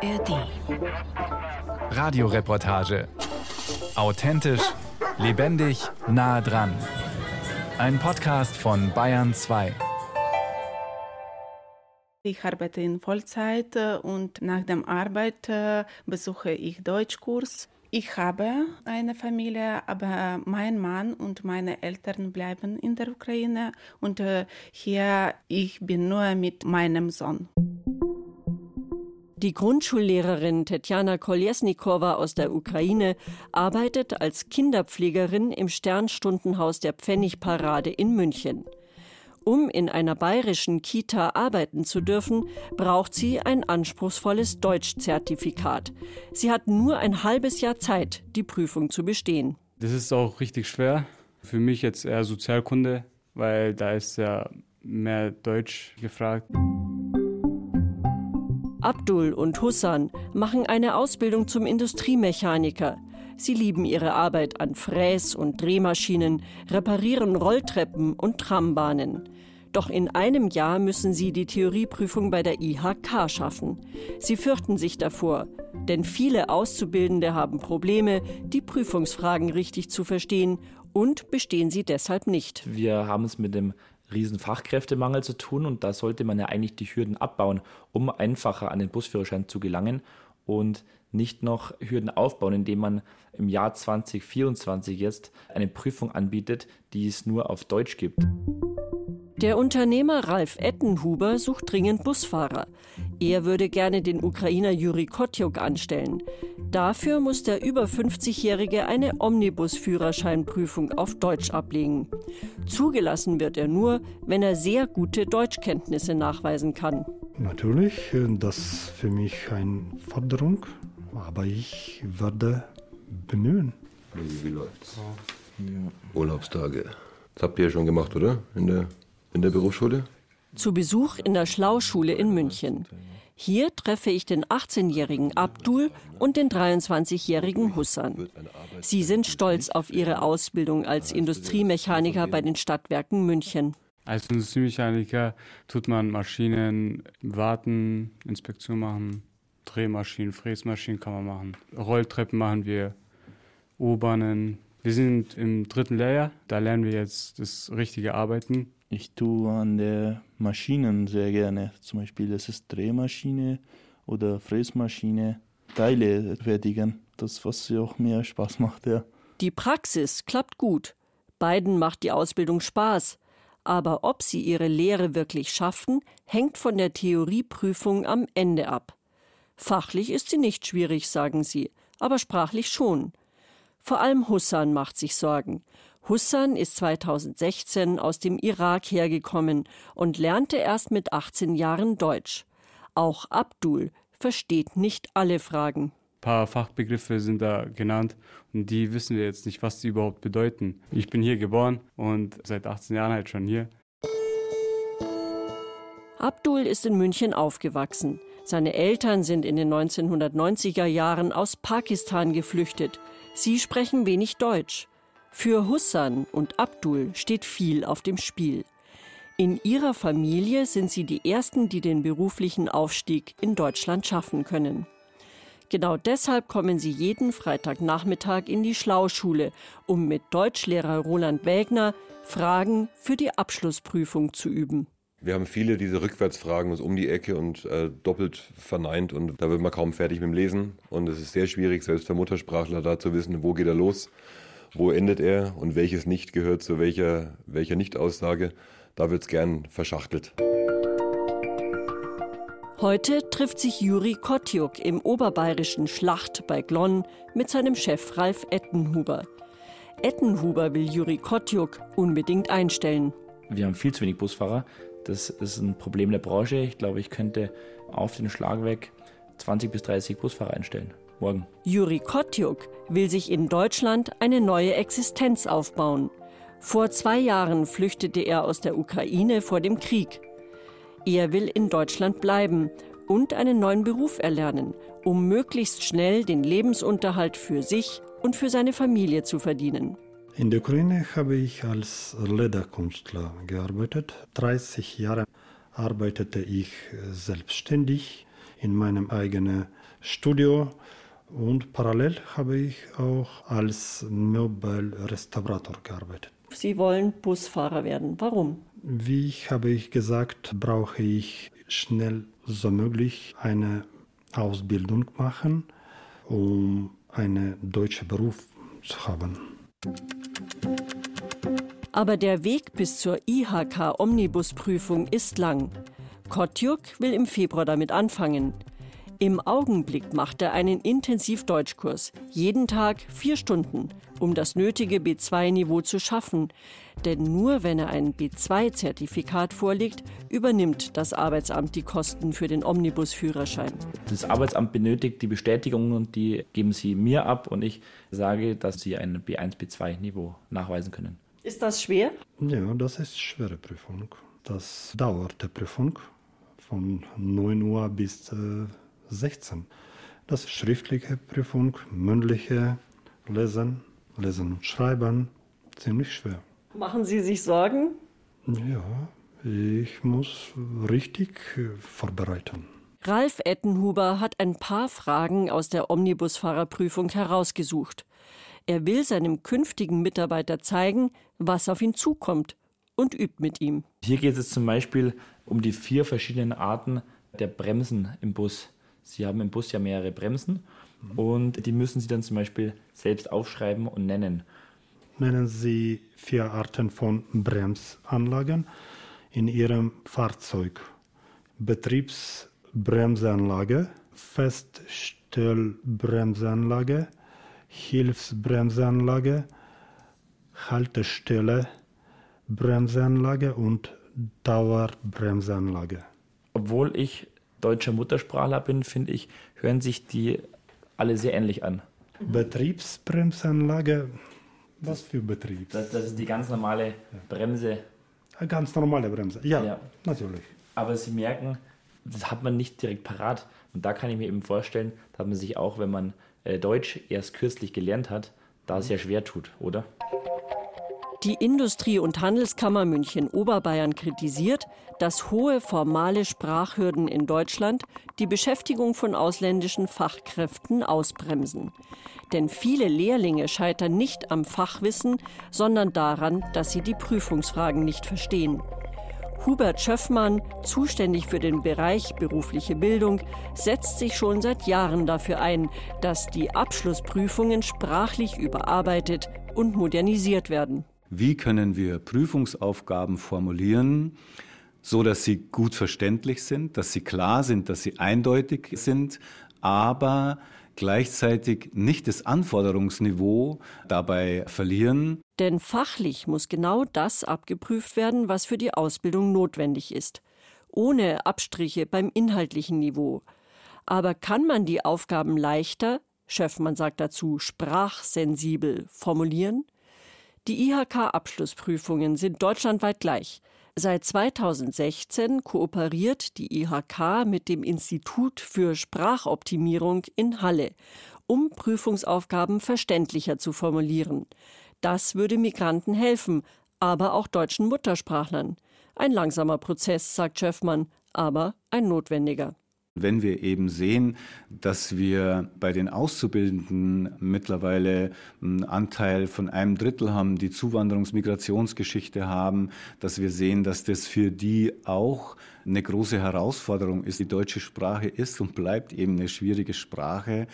ARD. Radioreportage. Authentisch, lebendig, nah dran. Ein Podcast von Bayern 2. Ich arbeite in Vollzeit äh, und nach der Arbeit äh, besuche ich Deutschkurs. Ich habe eine Familie, aber mein Mann und meine Eltern bleiben in der Ukraine und äh, hier ich bin nur mit meinem Sohn. Die Grundschullehrerin Tetjana Koljesnikowa aus der Ukraine arbeitet als Kinderpflegerin im Sternstundenhaus der Pfennigparade in München. Um in einer bayerischen Kita arbeiten zu dürfen, braucht sie ein anspruchsvolles Deutschzertifikat. Sie hat nur ein halbes Jahr Zeit, die Prüfung zu bestehen. Das ist auch richtig schwer. Für mich jetzt eher Sozialkunde, weil da ist ja mehr Deutsch gefragt. Abdul und Hussan machen eine Ausbildung zum Industriemechaniker. Sie lieben ihre Arbeit an Fräs- und Drehmaschinen, reparieren Rolltreppen und Trambahnen. Doch in einem Jahr müssen sie die Theorieprüfung bei der IHK schaffen. Sie fürchten sich davor, denn viele Auszubildende haben Probleme, die Prüfungsfragen richtig zu verstehen und bestehen sie deshalb nicht. Wir haben es mit dem riesen Fachkräftemangel zu tun und da sollte man ja eigentlich die Hürden abbauen, um einfacher an den Busführerschein zu gelangen. Und nicht noch Hürden aufbauen, indem man im Jahr 2024 jetzt eine Prüfung anbietet, die es nur auf Deutsch gibt. Der Unternehmer Ralf Ettenhuber sucht dringend Busfahrer. Er würde gerne den Ukrainer Juri Kotjuk anstellen. Dafür muss der über 50-Jährige eine Omnibus-Führerscheinprüfung auf Deutsch ablegen. Zugelassen wird er nur, wenn er sehr gute Deutschkenntnisse nachweisen kann. Natürlich, das ist für mich eine Forderung, aber ich werde bemühen. Wie läuft's? Ja. Urlaubstage. Das habt ihr ja schon gemacht, oder? In der in der Berufsschule? Zu Besuch in der Schlauschule in München. Hier treffe ich den 18-jährigen Abdul und den 23-jährigen Hussan. Sie sind stolz auf ihre Ausbildung als Industriemechaniker bei den Stadtwerken München. Als Industriemechaniker tut man Maschinen warten, Inspektion machen, Drehmaschinen, Fräsmaschinen kann man machen. Rolltreppen machen wir, U-Bahnen. Wir sind im dritten Lehrjahr, da lernen wir jetzt das richtige Arbeiten. Ich tue an der Maschinen sehr gerne. Zum Beispiel, es ist Drehmaschine oder Fräsmaschine. Teile fertigen. Das, was auch mehr Spaß macht, ja. Die Praxis klappt gut. Beiden macht die Ausbildung Spaß. Aber ob sie ihre Lehre wirklich schaffen, hängt von der Theorieprüfung am Ende ab. Fachlich ist sie nicht schwierig, sagen sie, aber sprachlich schon. Vor allem Hussan macht sich Sorgen. Hussan ist 2016 aus dem Irak hergekommen und lernte erst mit 18 Jahren Deutsch. Auch Abdul versteht nicht alle Fragen. Ein paar Fachbegriffe sind da genannt und die wissen wir jetzt nicht, was sie überhaupt bedeuten. Ich bin hier geboren und seit 18 Jahren halt schon hier. Abdul ist in München aufgewachsen. Seine Eltern sind in den 1990er Jahren aus Pakistan geflüchtet. Sie sprechen wenig Deutsch. Für Hussan und Abdul steht viel auf dem Spiel. In ihrer Familie sind sie die Ersten, die den beruflichen Aufstieg in Deutschland schaffen können. Genau deshalb kommen sie jeden Freitagnachmittag in die Schlauschule, um mit Deutschlehrer Roland Wägner Fragen für die Abschlussprüfung zu üben. Wir haben viele diese Rückwärtsfragen um die Ecke und äh, doppelt verneint und da wird man kaum fertig mit dem Lesen und es ist sehr schwierig, selbst für Muttersprachler da zu wissen, wo geht er los wo endet er und welches nicht gehört zu welcher, welcher Nichtaussage. Da wird es gern verschachtelt. Heute trifft sich Juri Kotjuk im oberbayerischen Schlacht bei Glonn mit seinem Chef Ralf Ettenhuber. Ettenhuber will Juri Kotjuk unbedingt einstellen. Wir haben viel zu wenig Busfahrer. Das ist ein Problem der Branche. Ich glaube, ich könnte auf den Schlag weg 20 bis 30 Busfahrer einstellen. Morgen. Juri Kotjuk will sich in Deutschland eine neue Existenz aufbauen. Vor zwei Jahren flüchtete er aus der Ukraine vor dem Krieg. Er will in Deutschland bleiben und einen neuen Beruf erlernen, um möglichst schnell den Lebensunterhalt für sich und für seine Familie zu verdienen. In der Ukraine habe ich als Lederkünstler gearbeitet. 30 Jahre arbeitete ich selbstständig in meinem eigenen Studio und parallel habe ich auch als Möbelrestaurator gearbeitet. Sie wollen Busfahrer werden. Warum? Wie ich habe ich gesagt, brauche ich schnell so möglich eine Ausbildung machen, um einen deutschen Beruf zu haben. Aber der Weg bis zur IHK-Omnibusprüfung ist lang. Kotjuk will im Februar damit anfangen. Im Augenblick macht er einen Intensiv-Deutschkurs, jeden Tag vier Stunden, um das nötige B2-Niveau zu schaffen. Denn nur wenn er ein B2-Zertifikat vorlegt, übernimmt das Arbeitsamt die Kosten für den Omnibusführerschein. Das Arbeitsamt benötigt die Bestätigung und die geben sie mir ab und ich sage, dass sie ein B1, B2-Niveau nachweisen können. Ist das schwer? Ja, das ist schwere Prüfung. Das dauert die Prüfung von 9 Uhr bis äh, 16. Das ist schriftliche Prüfung, mündliche Lesen, Lesen und Schreiben, ziemlich schwer. Machen Sie sich Sorgen? Ja, ich muss richtig äh, vorbereiten. Ralf Ettenhuber hat ein paar Fragen aus der Omnibusfahrerprüfung herausgesucht. Er will seinem künftigen Mitarbeiter zeigen, was auf ihn zukommt und übt mit ihm. Hier geht es zum Beispiel um die vier verschiedenen Arten der Bremsen im Bus. Sie haben im Bus ja mehrere Bremsen und die müssen Sie dann zum Beispiel selbst aufschreiben und nennen. Nennen Sie vier Arten von Bremsanlagen in Ihrem Fahrzeug. Betriebsbremsanlage, Feststellbremsanlage, Hilfsbremsanlage, Haltestelle, Bremsanlage und Dauerbremsanlage. Obwohl ich deutscher Muttersprachler bin, finde ich, hören sich die alle sehr ähnlich an. Betriebsbremsanlage, was für Betrieb? Das, das ist die ganz normale Bremse. Eine ganz normale Bremse, ja, Ja. natürlich. Aber Sie merken, das hat man nicht direkt parat. Und da kann ich mir eben vorstellen, dass man sich auch, wenn man äh, Deutsch erst kürzlich gelernt hat, da sehr schwer tut, oder? Die Industrie- und Handelskammer München-Oberbayern kritisiert, dass hohe formale Sprachhürden in Deutschland die Beschäftigung von ausländischen Fachkräften ausbremsen. Denn viele Lehrlinge scheitern nicht am Fachwissen, sondern daran, dass sie die Prüfungsfragen nicht verstehen. Hubert Schöffmann, zuständig für den Bereich berufliche Bildung, setzt sich schon seit Jahren dafür ein, dass die Abschlussprüfungen sprachlich überarbeitet und modernisiert werden. Wie können wir Prüfungsaufgaben formulieren, so dass sie gut verständlich sind, dass sie klar sind, dass sie eindeutig sind, aber gleichzeitig nicht das Anforderungsniveau dabei verlieren. Denn fachlich muss genau das abgeprüft werden, was für die Ausbildung notwendig ist, ohne Abstriche beim inhaltlichen Niveau. Aber kann man die Aufgaben leichter, Schöffmann sagt dazu sprachsensibel, formulieren? Die IHK-Abschlussprüfungen sind deutschlandweit gleich. Seit 2016 kooperiert die IHK mit dem Institut für Sprachoptimierung in Halle, um Prüfungsaufgaben verständlicher zu formulieren. Das würde Migranten helfen, aber auch deutschen Muttersprachlern. Ein langsamer Prozess, sagt Schöffmann, aber ein notwendiger. Wenn wir eben sehen, dass wir bei den Auszubildenden mittlerweile einen Anteil von einem Drittel haben, die Zuwanderungs-Migrationsgeschichte haben, dass wir sehen, dass das für die auch eine große Herausforderung ist. Die deutsche Sprache ist und bleibt eben eine schwierige Sprache.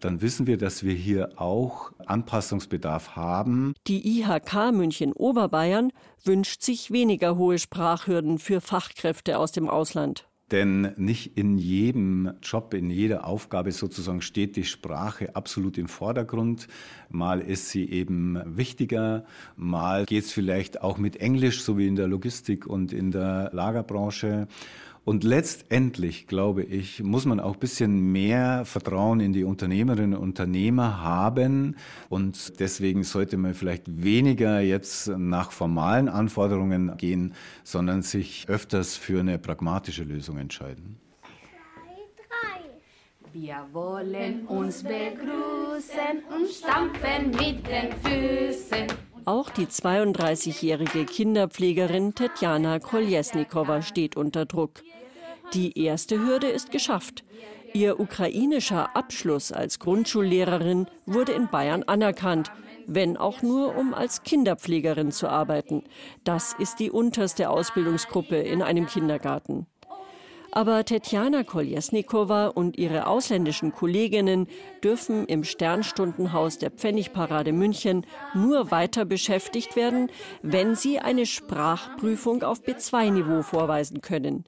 Dann wissen wir, dass wir hier auch Anpassungsbedarf haben. Die IHK München Oberbayern wünscht sich weniger hohe Sprachhürden für Fachkräfte aus dem Ausland. Denn nicht in jedem Job, in jeder Aufgabe sozusagen steht die Sprache absolut im Vordergrund. Mal ist sie eben wichtiger, mal geht es vielleicht auch mit Englisch, so wie in der Logistik und in der Lagerbranche. Und letztendlich, glaube ich, muss man auch ein bisschen mehr Vertrauen in die Unternehmerinnen und Unternehmer haben. Und deswegen sollte man vielleicht weniger jetzt nach formalen Anforderungen gehen, sondern sich öfters für eine pragmatische Lösung entscheiden. Wir wollen uns begrüßen und stampfen mit den Füßen. Auch die 32-jährige Kinderpflegerin Tetjana Koljesnikowa steht unter Druck. Die erste Hürde ist geschafft. Ihr ukrainischer Abschluss als Grundschullehrerin wurde in Bayern anerkannt, wenn auch nur um als Kinderpflegerin zu arbeiten. Das ist die unterste Ausbildungsgruppe in einem Kindergarten. Aber Tetjana Koljesnikowa und ihre ausländischen Kolleginnen dürfen im Sternstundenhaus der Pfennigparade München nur weiter beschäftigt werden, wenn sie eine Sprachprüfung auf B2-Niveau vorweisen können.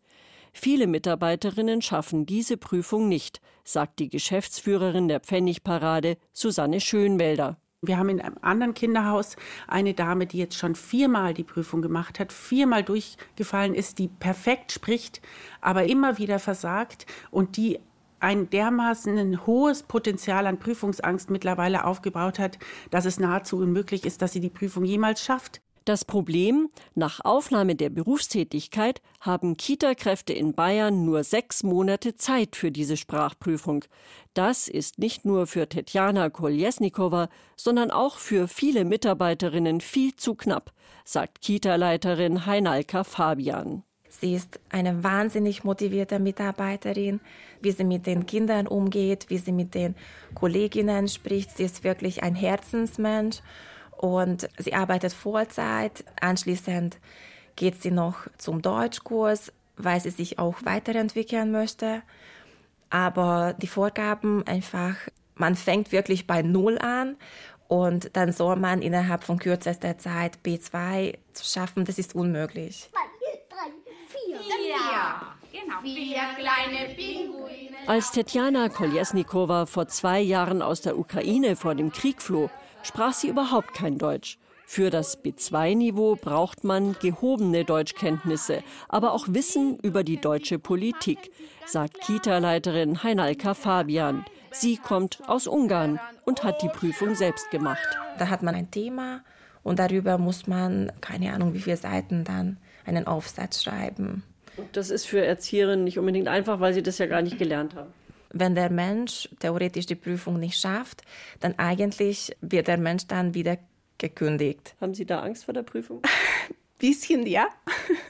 Viele Mitarbeiterinnen schaffen diese Prüfung nicht, sagt die Geschäftsführerin der Pfennigparade, Susanne Schönwälder. Wir haben in einem anderen Kinderhaus eine Dame, die jetzt schon viermal die Prüfung gemacht hat, viermal durchgefallen ist, die perfekt spricht, aber immer wieder versagt und die ein dermaßen ein hohes Potenzial an Prüfungsangst mittlerweile aufgebaut hat, dass es nahezu unmöglich ist, dass sie die Prüfung jemals schafft. Das Problem, nach Aufnahme der Berufstätigkeit haben Kita-Kräfte in Bayern nur sechs Monate Zeit für diese Sprachprüfung. Das ist nicht nur für Tetjana Koljesnikowa, sondern auch für viele Mitarbeiterinnen viel zu knapp, sagt Kita-Leiterin Heinalka Fabian. Sie ist eine wahnsinnig motivierte Mitarbeiterin, wie sie mit den Kindern umgeht, wie sie mit den Kolleginnen spricht. Sie ist wirklich ein Herzensmensch und sie arbeitet Vollzeit. Anschließend geht sie noch zum Deutschkurs, weil sie sich auch weiterentwickeln möchte. Aber die Vorgaben einfach, man fängt wirklich bei Null an und dann soll man innerhalb von kürzester Zeit B2 zu schaffen, das ist unmöglich. Vier. Genau. Vier kleine Pinguine. Als Tetjana Koljesnikowa vor zwei Jahren aus der Ukraine vor dem Krieg floh, sprach sie überhaupt kein Deutsch. Für das B2-Niveau braucht man gehobene Deutschkenntnisse, aber auch Wissen über die deutsche Politik, sagt Kita-Leiterin Heinalka Fabian. Sie kommt aus Ungarn und hat die Prüfung selbst gemacht. Da hat man ein Thema und darüber muss man, keine Ahnung, wie viele Seiten dann einen Aufsatz schreiben. Das ist für Erzieherinnen nicht unbedingt einfach, weil sie das ja gar nicht gelernt haben. Wenn der Mensch theoretisch die Prüfung nicht schafft, dann eigentlich wird der Mensch dann wieder gekündigt. Haben Sie da Angst vor der Prüfung? Bisschen, ja.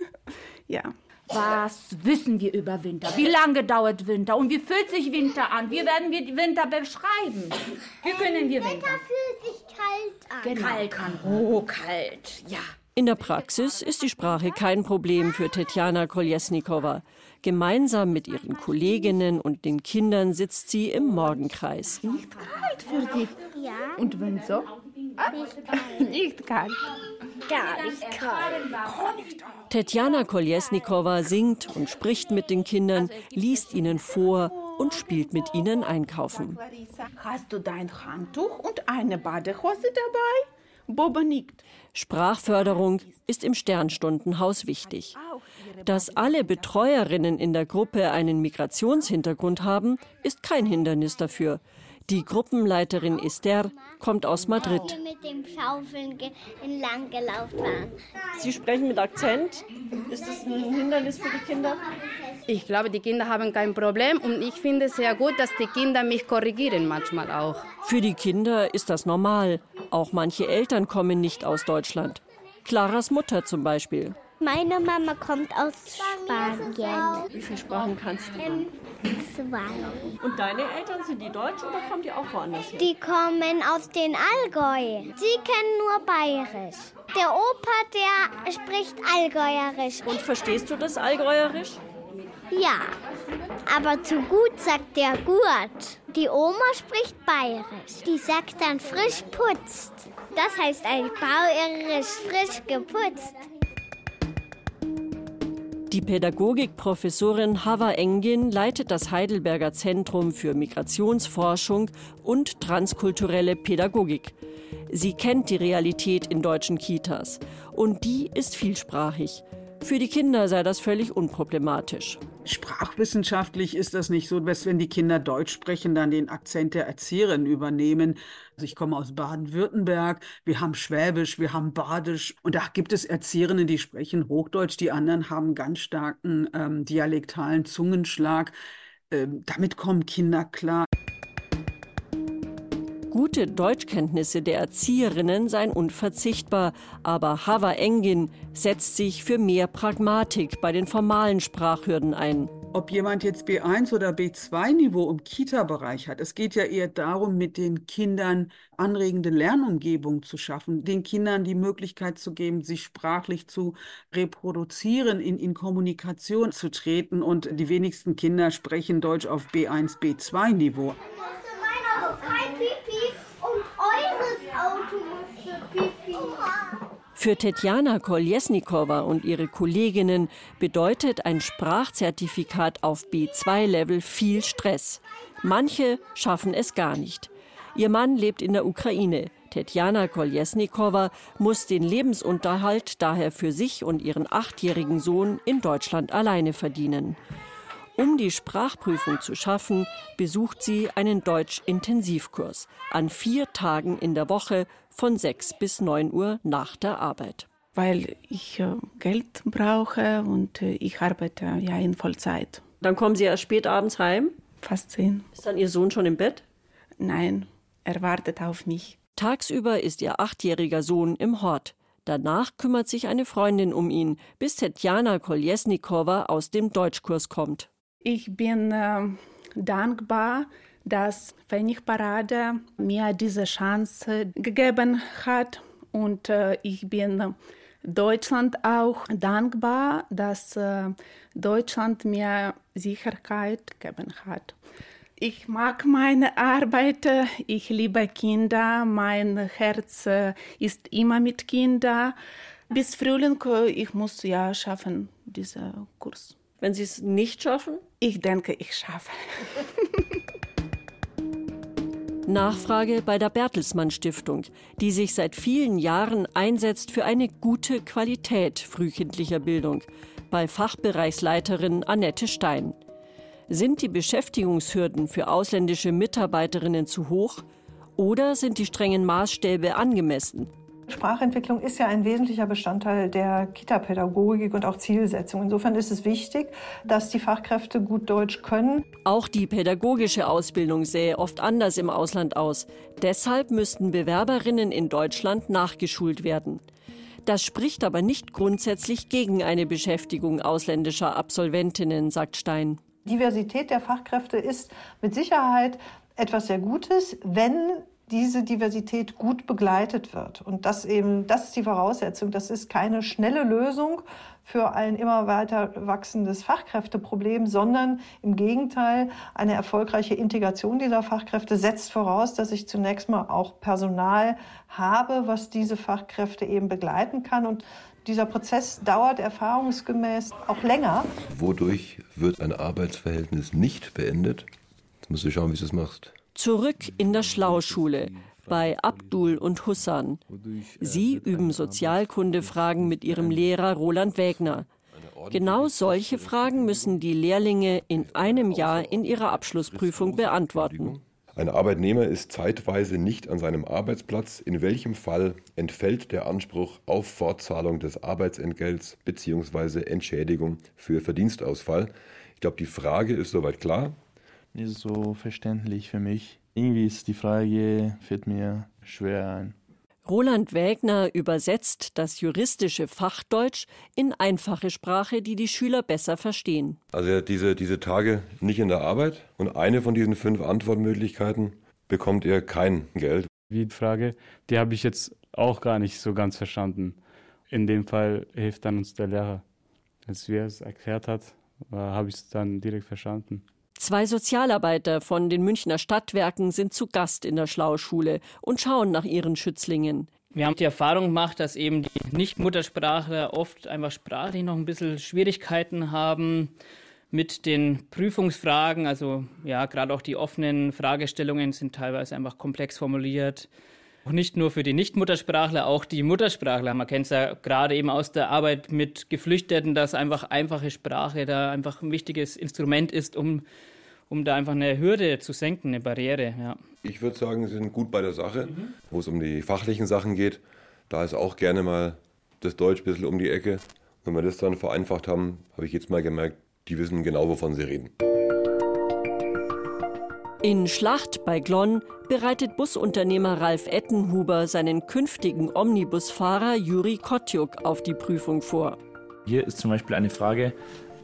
ja. Was wissen wir über Winter? Wie lange dauert Winter? Und wie fühlt sich Winter an? Wie werden wir Winter beschreiben? Wie können wir Winter? Winter fühlt sich kalt an. Genau. Kalt kann. Oh, kalt. Ja. In der Praxis ist die Sprache kein Problem für Tetjana Koljesnikowa. Gemeinsam mit ihren Kolleginnen und den Kindern sitzt sie im Morgenkreis. Nicht kalt für dich. Ja, Und wenn so? Nicht kalt. gar nicht kalt. Tetjana Koljesnikowa singt und spricht mit den Kindern, liest ihnen vor und spielt mit ihnen einkaufen. Hast du dein Handtuch und eine Badehose dabei? Sprachförderung ist im Sternstundenhaus wichtig. Dass alle Betreuerinnen in der Gruppe einen Migrationshintergrund haben, ist kein Hindernis dafür. Die Gruppenleiterin Esther kommt aus Madrid. Wir mit dem Schaufeln ge- entlang gelaufen waren. Sie sprechen mit Akzent. Ist das ein Hindernis für die Kinder? Ich glaube, die Kinder haben kein Problem und ich finde es sehr gut, dass die Kinder mich korrigieren manchmal auch. Für die Kinder ist das normal. Auch manche Eltern kommen nicht aus Deutschland. Claras Mutter zum Beispiel. Meine Mama kommt aus Spanien. Wie viele Sprachen kannst du? Ähm, zwei. Und deine Eltern, sind die deutsch oder kommen die auch woanders her? Die kommen aus den Allgäu. Sie kennen nur Bayerisch. Der Opa, der spricht Allgäuerisch. Und verstehst du das Allgäuerisch? Ja, aber zu gut sagt der gut. Die Oma spricht Bayerisch. Die sagt dann frisch putzt. Das heißt ein Bauerisch frisch geputzt. Die Pädagogikprofessorin Hava Engin leitet das Heidelberger Zentrum für Migrationsforschung und transkulturelle Pädagogik. Sie kennt die Realität in deutschen Kitas und die ist vielsprachig. Für die Kinder sei das völlig unproblematisch. Sprachwissenschaftlich ist das nicht so, dass wenn die Kinder Deutsch sprechen, dann den Akzent der Erzieherin übernehmen. Also ich komme aus Baden-Württemberg, wir haben Schwäbisch, wir haben Badisch und da gibt es Erzieherinnen, die sprechen Hochdeutsch, die anderen haben ganz starken ähm, dialektalen Zungenschlag. Ähm, damit kommen Kinder klar. Gute Deutschkenntnisse der Erzieherinnen seien unverzichtbar, aber Hava Engin setzt sich für mehr Pragmatik bei den formalen Sprachhürden ein. Ob jemand jetzt B1 oder B2-Niveau im Kita-Bereich hat, es geht ja eher darum, mit den Kindern anregende Lernumgebung zu schaffen, den Kindern die Möglichkeit zu geben, sich sprachlich zu reproduzieren, in, in Kommunikation zu treten. Und die wenigsten Kinder sprechen Deutsch auf B1, B2-Niveau. Kein Pipi und eures Auto musste Pipi. Für Tetjana Koljesnikowa und ihre Kolleginnen bedeutet ein Sprachzertifikat auf B2-Level viel Stress. Manche schaffen es gar nicht. Ihr Mann lebt in der Ukraine. Tetjana Koljesnikowa muss den Lebensunterhalt daher für sich und ihren achtjährigen Sohn in Deutschland alleine verdienen. Um die Sprachprüfung zu schaffen, besucht sie einen Deutsch-Intensivkurs an vier Tagen in der Woche von 6 bis 9 Uhr nach der Arbeit. Weil ich äh, Geld brauche und äh, ich arbeite ja in Vollzeit. Dann kommen Sie erst spät abends heim? Fast zehn. Ist dann Ihr Sohn schon im Bett? Nein, er wartet auf mich. Tagsüber ist ihr achtjähriger Sohn im Hort. Danach kümmert sich eine Freundin um ihn, bis Tetjana Koljesnikowa aus dem Deutschkurs kommt. Ich bin äh, dankbar, dass Pfennig Parade mir diese Chance gegeben hat und äh, ich bin Deutschland auch dankbar, dass äh, Deutschland mir Sicherheit gegeben hat. Ich mag meine Arbeit, ich liebe Kinder, mein Herz äh, ist immer mit Kindern. Bis Frühling, äh, ich muss ja schaffen, diesen Kurs. Wenn Sie es nicht schaffen? Ich denke, ich schaffe. Nachfrage bei der Bertelsmann Stiftung, die sich seit vielen Jahren einsetzt für eine gute Qualität frühkindlicher Bildung, bei Fachbereichsleiterin Annette Stein. Sind die Beschäftigungshürden für ausländische Mitarbeiterinnen zu hoch oder sind die strengen Maßstäbe angemessen? Sprachentwicklung ist ja ein wesentlicher Bestandteil der Kita-Pädagogik und auch Zielsetzung. Insofern ist es wichtig, dass die Fachkräfte gut Deutsch können. Auch die pädagogische Ausbildung sähe oft anders im Ausland aus. Deshalb müssten Bewerberinnen in Deutschland nachgeschult werden. Das spricht aber nicht grundsätzlich gegen eine Beschäftigung ausländischer Absolventinnen, sagt Stein. Diversität der Fachkräfte ist mit Sicherheit etwas sehr Gutes, wenn diese Diversität gut begleitet wird. Und das eben, das ist die Voraussetzung. Das ist keine schnelle Lösung für ein immer weiter wachsendes Fachkräfteproblem, sondern im Gegenteil, eine erfolgreiche Integration dieser Fachkräfte setzt voraus, dass ich zunächst mal auch Personal habe, was diese Fachkräfte eben begleiten kann. Und dieser Prozess dauert erfahrungsgemäß auch länger. Wodurch wird ein Arbeitsverhältnis nicht beendet? Jetzt musst du schauen, wie du es machst. Zurück in der Schlauschule bei Abdul und Hussan. Sie üben Sozialkundefragen mit ihrem Lehrer Roland Wägner. Genau solche Fragen müssen die Lehrlinge in einem Jahr in ihrer Abschlussprüfung beantworten. Ein Arbeitnehmer ist zeitweise nicht an seinem Arbeitsplatz. In welchem Fall entfällt der Anspruch auf Fortzahlung des Arbeitsentgelts bzw. Entschädigung für Verdienstausfall? Ich glaube, die Frage ist soweit klar nicht so verständlich für mich. Irgendwie ist die Frage, fällt mir schwer ein. Roland Wägner übersetzt das juristische Fachdeutsch in einfache Sprache, die die Schüler besser verstehen. Also er hat diese, diese Tage nicht in der Arbeit und eine von diesen fünf Antwortmöglichkeiten bekommt er kein Geld. Wie die Frage, die habe ich jetzt auch gar nicht so ganz verstanden. In dem Fall hilft dann uns der Lehrer. Als er es erklärt hat, habe ich es dann direkt verstanden. Zwei Sozialarbeiter von den Münchner Stadtwerken sind zu Gast in der Schlauschule und schauen nach ihren Schützlingen. Wir haben die Erfahrung gemacht, dass eben die Nicht-Muttersprachler oft einfach sprachlich noch ein bisschen Schwierigkeiten haben mit den Prüfungsfragen. Also ja, gerade auch die offenen Fragestellungen sind teilweise einfach komplex formuliert. Nicht nur für die Nicht-Muttersprachler, auch die Muttersprachler. Man kennt es ja gerade eben aus der Arbeit mit Geflüchteten, dass einfach einfache Sprache da einfach ein wichtiges Instrument ist, um um da einfach eine Hürde zu senken, eine Barriere. Ja. Ich würde sagen, Sie sind gut bei der Sache, mhm. wo es um die fachlichen Sachen geht. Da ist auch gerne mal das Deutsch ein bisschen um die Ecke. Wenn wir das dann vereinfacht haben, habe ich jetzt mal gemerkt, die wissen genau, wovon sie reden. In Schlacht bei Glonn bereitet Busunternehmer Ralf Ettenhuber seinen künftigen Omnibusfahrer Juri Kotjuk auf die Prüfung vor. Hier ist zum Beispiel eine Frage,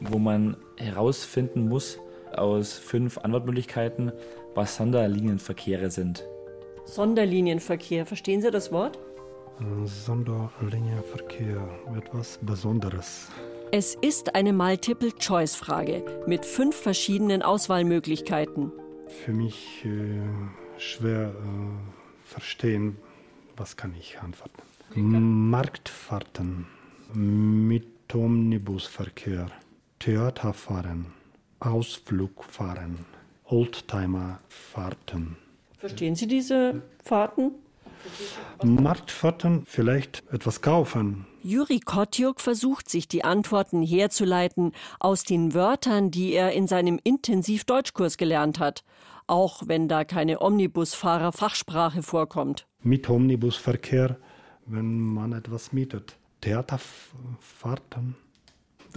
wo man herausfinden muss aus fünf Antwortmöglichkeiten, was Sonderlinienverkehre sind. Sonderlinienverkehr, verstehen Sie das Wort? Sonderlinienverkehr, etwas Besonderes. Es ist eine Multiple-Choice-Frage mit fünf verschiedenen Auswahlmöglichkeiten. Für mich äh, schwer äh, verstehen, was kann ich antworten. Marktfahrten mit Omnibusverkehr, Theaterfahren, Ausflugfahren, Oldtimerfahrten. Verstehen Sie diese Fahrten? Marktfahrten, vielleicht etwas kaufen. Juri Kotjuk versucht sich die Antworten herzuleiten aus den Wörtern, die er in seinem Intensiv-Deutschkurs gelernt hat, auch wenn da keine Omnibusfahrer-Fachsprache vorkommt. Mit Omnibusverkehr, wenn man etwas mietet. Theaterfahrten,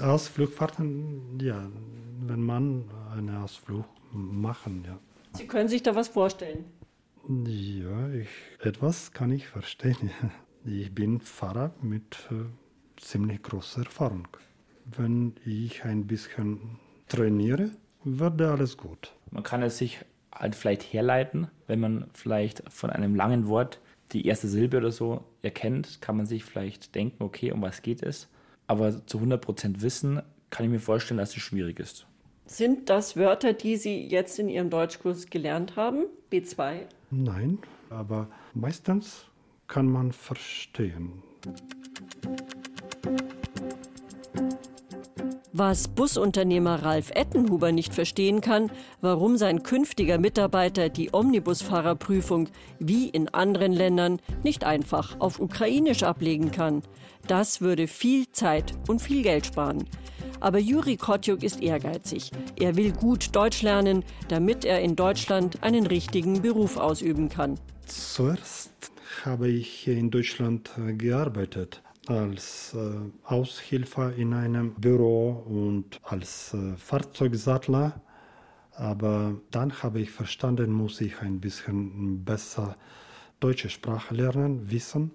Ausflugfahrten, ja, wenn man einen Ausflug machen, ja. Sie können sich da was vorstellen? Ja, ich, etwas kann ich verstehen. Ich bin Fahrer mit äh, ziemlich großer Erfahrung. Wenn ich ein bisschen trainiere, wird alles gut. Man kann es sich halt vielleicht herleiten, wenn man vielleicht von einem langen Wort die erste Silbe oder so erkennt, kann man sich vielleicht denken, okay, um was geht es. Aber zu 100% wissen, kann ich mir vorstellen, dass es schwierig ist. Sind das Wörter, die Sie jetzt in Ihrem Deutschkurs gelernt haben? B2? Nein, aber meistens kann man verstehen. Was Busunternehmer Ralf Ettenhuber nicht verstehen kann, warum sein künftiger Mitarbeiter die Omnibusfahrerprüfung wie in anderen Ländern nicht einfach auf Ukrainisch ablegen kann. Das würde viel Zeit und viel Geld sparen. Aber Juri Kotjuk ist ehrgeizig. Er will gut Deutsch lernen, damit er in Deutschland einen richtigen Beruf ausüben kann. Zuerst habe ich in Deutschland äh, gearbeitet als äh, Aushilfe in einem Büro und als äh, Fahrzeugsattler. Aber dann habe ich verstanden, muss ich ein bisschen besser deutsche Sprache lernen, wissen.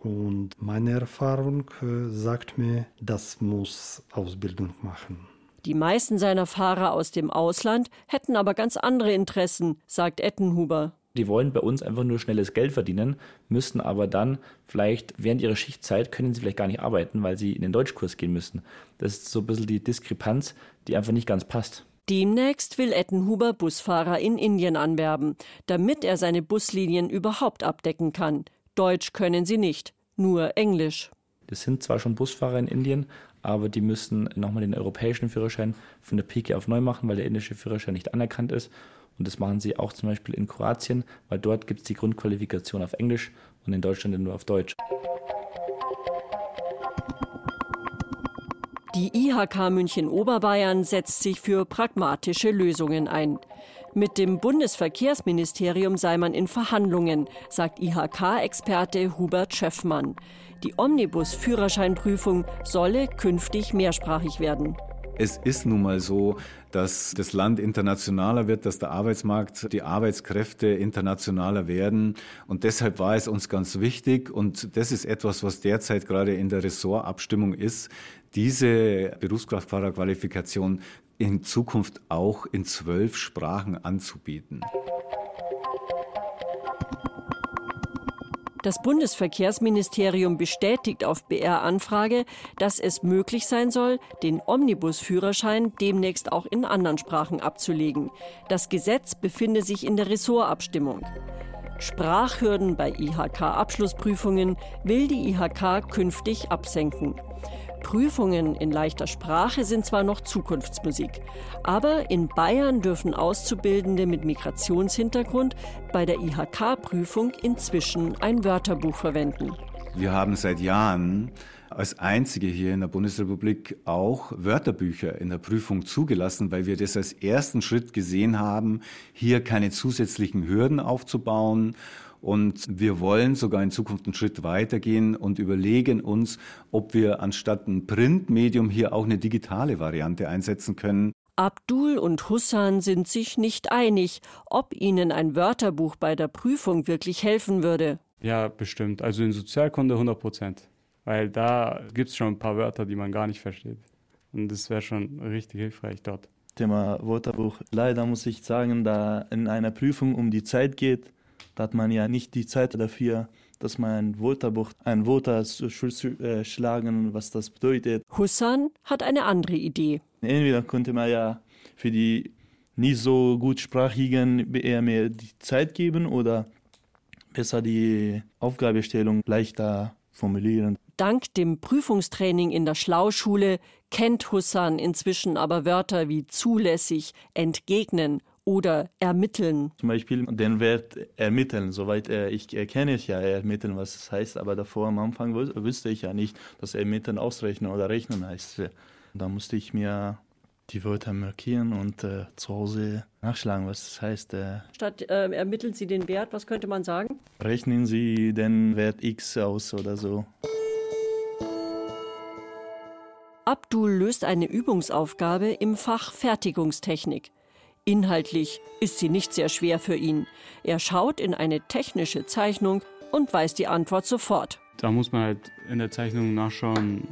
Und meine Erfahrung sagt mir, das muss Ausbildung machen. Die meisten seiner Fahrer aus dem Ausland hätten aber ganz andere Interessen, sagt Ettenhuber. Die wollen bei uns einfach nur schnelles Geld verdienen, müssten aber dann vielleicht während ihrer Schichtzeit können sie vielleicht gar nicht arbeiten, weil sie in den Deutschkurs gehen müssen. Das ist so ein bisschen die Diskrepanz, die einfach nicht ganz passt. Demnächst will Ettenhuber Busfahrer in Indien anwerben, damit er seine Buslinien überhaupt abdecken kann. Deutsch können sie nicht, nur Englisch. Das sind zwar schon Busfahrer in Indien, aber die müssen nochmal den europäischen Führerschein von der Pike auf neu machen, weil der indische Führerschein nicht anerkannt ist. Und das machen sie auch zum Beispiel in Kroatien, weil dort gibt es die Grundqualifikation auf Englisch und in Deutschland nur auf Deutsch. Die IHK München Oberbayern setzt sich für pragmatische Lösungen ein. Mit dem Bundesverkehrsministerium sei man in Verhandlungen, sagt IHK-Experte Hubert Schöffmann. Die Omnibus-Führerscheinprüfung solle künftig mehrsprachig werden. Es ist nun mal so, dass das Land internationaler wird, dass der Arbeitsmarkt, die Arbeitskräfte internationaler werden. Und deshalb war es uns ganz wichtig, und das ist etwas, was derzeit gerade in der Ressortabstimmung ist, diese Berufskraftfahrerqualifikation in Zukunft auch in zwölf Sprachen anzubieten. Das Bundesverkehrsministerium bestätigt auf BR-Anfrage, dass es möglich sein soll, den Omnibusführerschein demnächst auch in anderen Sprachen abzulegen. Das Gesetz befinde sich in der Ressortabstimmung. Sprachhürden bei IHK-Abschlussprüfungen will die IHK künftig absenken. Prüfungen in leichter Sprache sind zwar noch Zukunftsmusik, aber in Bayern dürfen Auszubildende mit Migrationshintergrund bei der IHK-Prüfung inzwischen ein Wörterbuch verwenden. Wir haben seit Jahren als einzige hier in der Bundesrepublik auch Wörterbücher in der Prüfung zugelassen, weil wir das als ersten Schritt gesehen haben, hier keine zusätzlichen Hürden aufzubauen und wir wollen sogar in Zukunft einen Schritt weitergehen und überlegen uns, ob wir anstatt ein Printmedium hier auch eine digitale Variante einsetzen können. Abdul und Hussan sind sich nicht einig, ob ihnen ein Wörterbuch bei der Prüfung wirklich helfen würde. Ja, bestimmt. Also in Sozialkunde 100 Prozent. Weil da gibt es schon ein paar Wörter, die man gar nicht versteht. Und das wäre schon richtig hilfreich dort. Thema Wörterbuch. Leider muss ich sagen, da in einer Prüfung um die Zeit geht, da hat man ja nicht die Zeit dafür, dass man ein Wörterbuch, ein Wörter zu äh, schlagen, was das bedeutet. Hussan hat eine andere Idee. Entweder könnte man ja für die nicht so gutsprachigen eher mehr die Zeit geben oder besser die Aufgabestellung leichter formulieren. Dank dem Prüfungstraining in der Schlauschule kennt Hussan inzwischen aber Wörter wie zulässig, entgegnen oder ermitteln. Zum Beispiel den Wert ermitteln. Soweit äh, ich erkenne ich ja ermitteln, was es das heißt, aber davor am Anfang wusste ich ja nicht, dass ermitteln ausrechnen oder rechnen heißt. Da musste ich mir die Wörter markieren und äh, zu Hause nachschlagen, was das heißt. Äh, Statt äh, ermitteln Sie den Wert, was könnte man sagen? Rechnen Sie den Wert x aus oder so. Abdul löst eine Übungsaufgabe im Fach Fertigungstechnik. Inhaltlich ist sie nicht sehr schwer für ihn. Er schaut in eine technische Zeichnung und weiß die Antwort sofort. Da muss man halt in der Zeichnung nachschauen,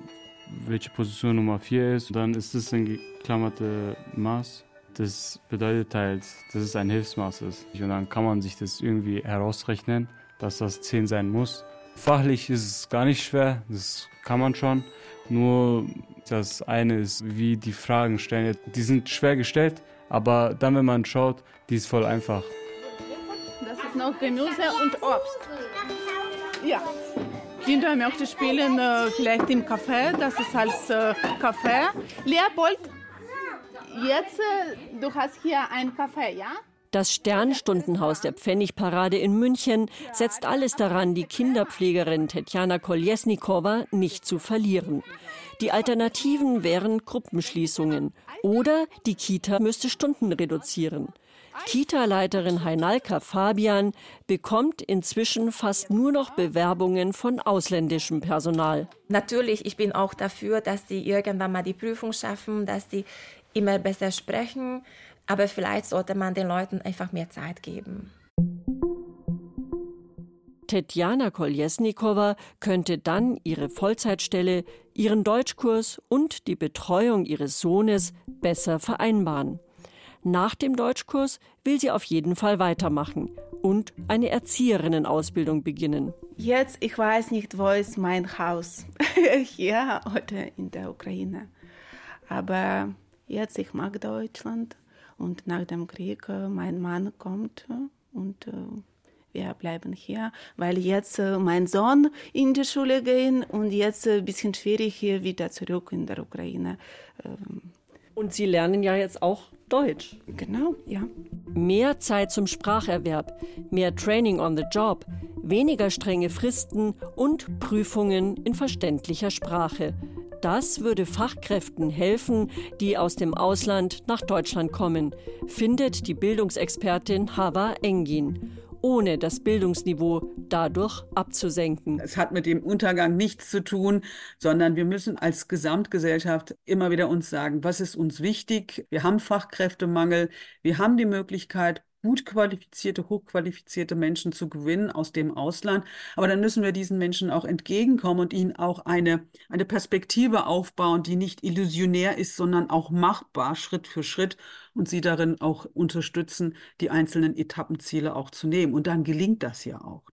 welche Position Nummer 4 ist. Dann ist es ein geklammerte Maß. Das bedeutet halt, dass es ein Hilfsmaß ist. Und dann kann man sich das irgendwie herausrechnen, dass das 10 sein muss. Fachlich ist es gar nicht schwer, das kann man schon. Nur das eine ist, wie die Fragen stellen. Die sind schwer gestellt, aber dann, wenn man schaut, die ist voll einfach. Das ist noch Gemüse und Obst. Ja. Kinder möchten spielen äh, vielleicht im Café, das ist als äh, Café. Leopold, jetzt, äh, du hast hier ein Café, ja? Das Sternstundenhaus der Pfennigparade in München setzt alles daran, die Kinderpflegerin Tetjana Koljesnikowa nicht zu verlieren. Die Alternativen wären Gruppenschließungen oder die Kita müsste Stunden reduzieren. Kita-Leiterin Heinalka Fabian bekommt inzwischen fast nur noch Bewerbungen von ausländischem Personal. Natürlich, ich bin auch dafür, dass sie irgendwann mal die Prüfung schaffen, dass sie immer besser sprechen, aber vielleicht sollte man den Leuten einfach mehr Zeit geben. Tetjana Koljesnikowa könnte dann ihre Vollzeitstelle, ihren Deutschkurs und die Betreuung ihres Sohnes besser vereinbaren. Nach dem Deutschkurs will sie auf jeden Fall weitermachen und eine Erzieherinnenausbildung beginnen. Jetzt, ich weiß nicht, wo ist mein Haus, hier oder in der Ukraine. Aber jetzt, ich mag Deutschland und nach dem Krieg, äh, mein Mann kommt äh, und äh, wir bleiben hier, weil jetzt mein Sohn in die Schule gehen und jetzt ein bisschen schwierig hier wieder zurück in der Ukraine. Ähm, und Sie lernen ja jetzt auch Deutsch. Genau, ja. Mehr Zeit zum Spracherwerb, mehr Training on the Job, weniger strenge Fristen und Prüfungen in verständlicher Sprache. Das würde Fachkräften helfen, die aus dem Ausland nach Deutschland kommen, findet die Bildungsexpertin Hava Engin ohne das Bildungsniveau dadurch abzusenken. Es hat mit dem Untergang nichts zu tun, sondern wir müssen als Gesamtgesellschaft immer wieder uns sagen, was ist uns wichtig? Wir haben Fachkräftemangel, wir haben die Möglichkeit, gut qualifizierte, hochqualifizierte Menschen zu gewinnen aus dem Ausland. Aber dann müssen wir diesen Menschen auch entgegenkommen und ihnen auch eine, eine Perspektive aufbauen, die nicht illusionär ist, sondern auch machbar, Schritt für Schritt und sie darin auch unterstützen, die einzelnen Etappenziele auch zu nehmen. Und dann gelingt das ja auch.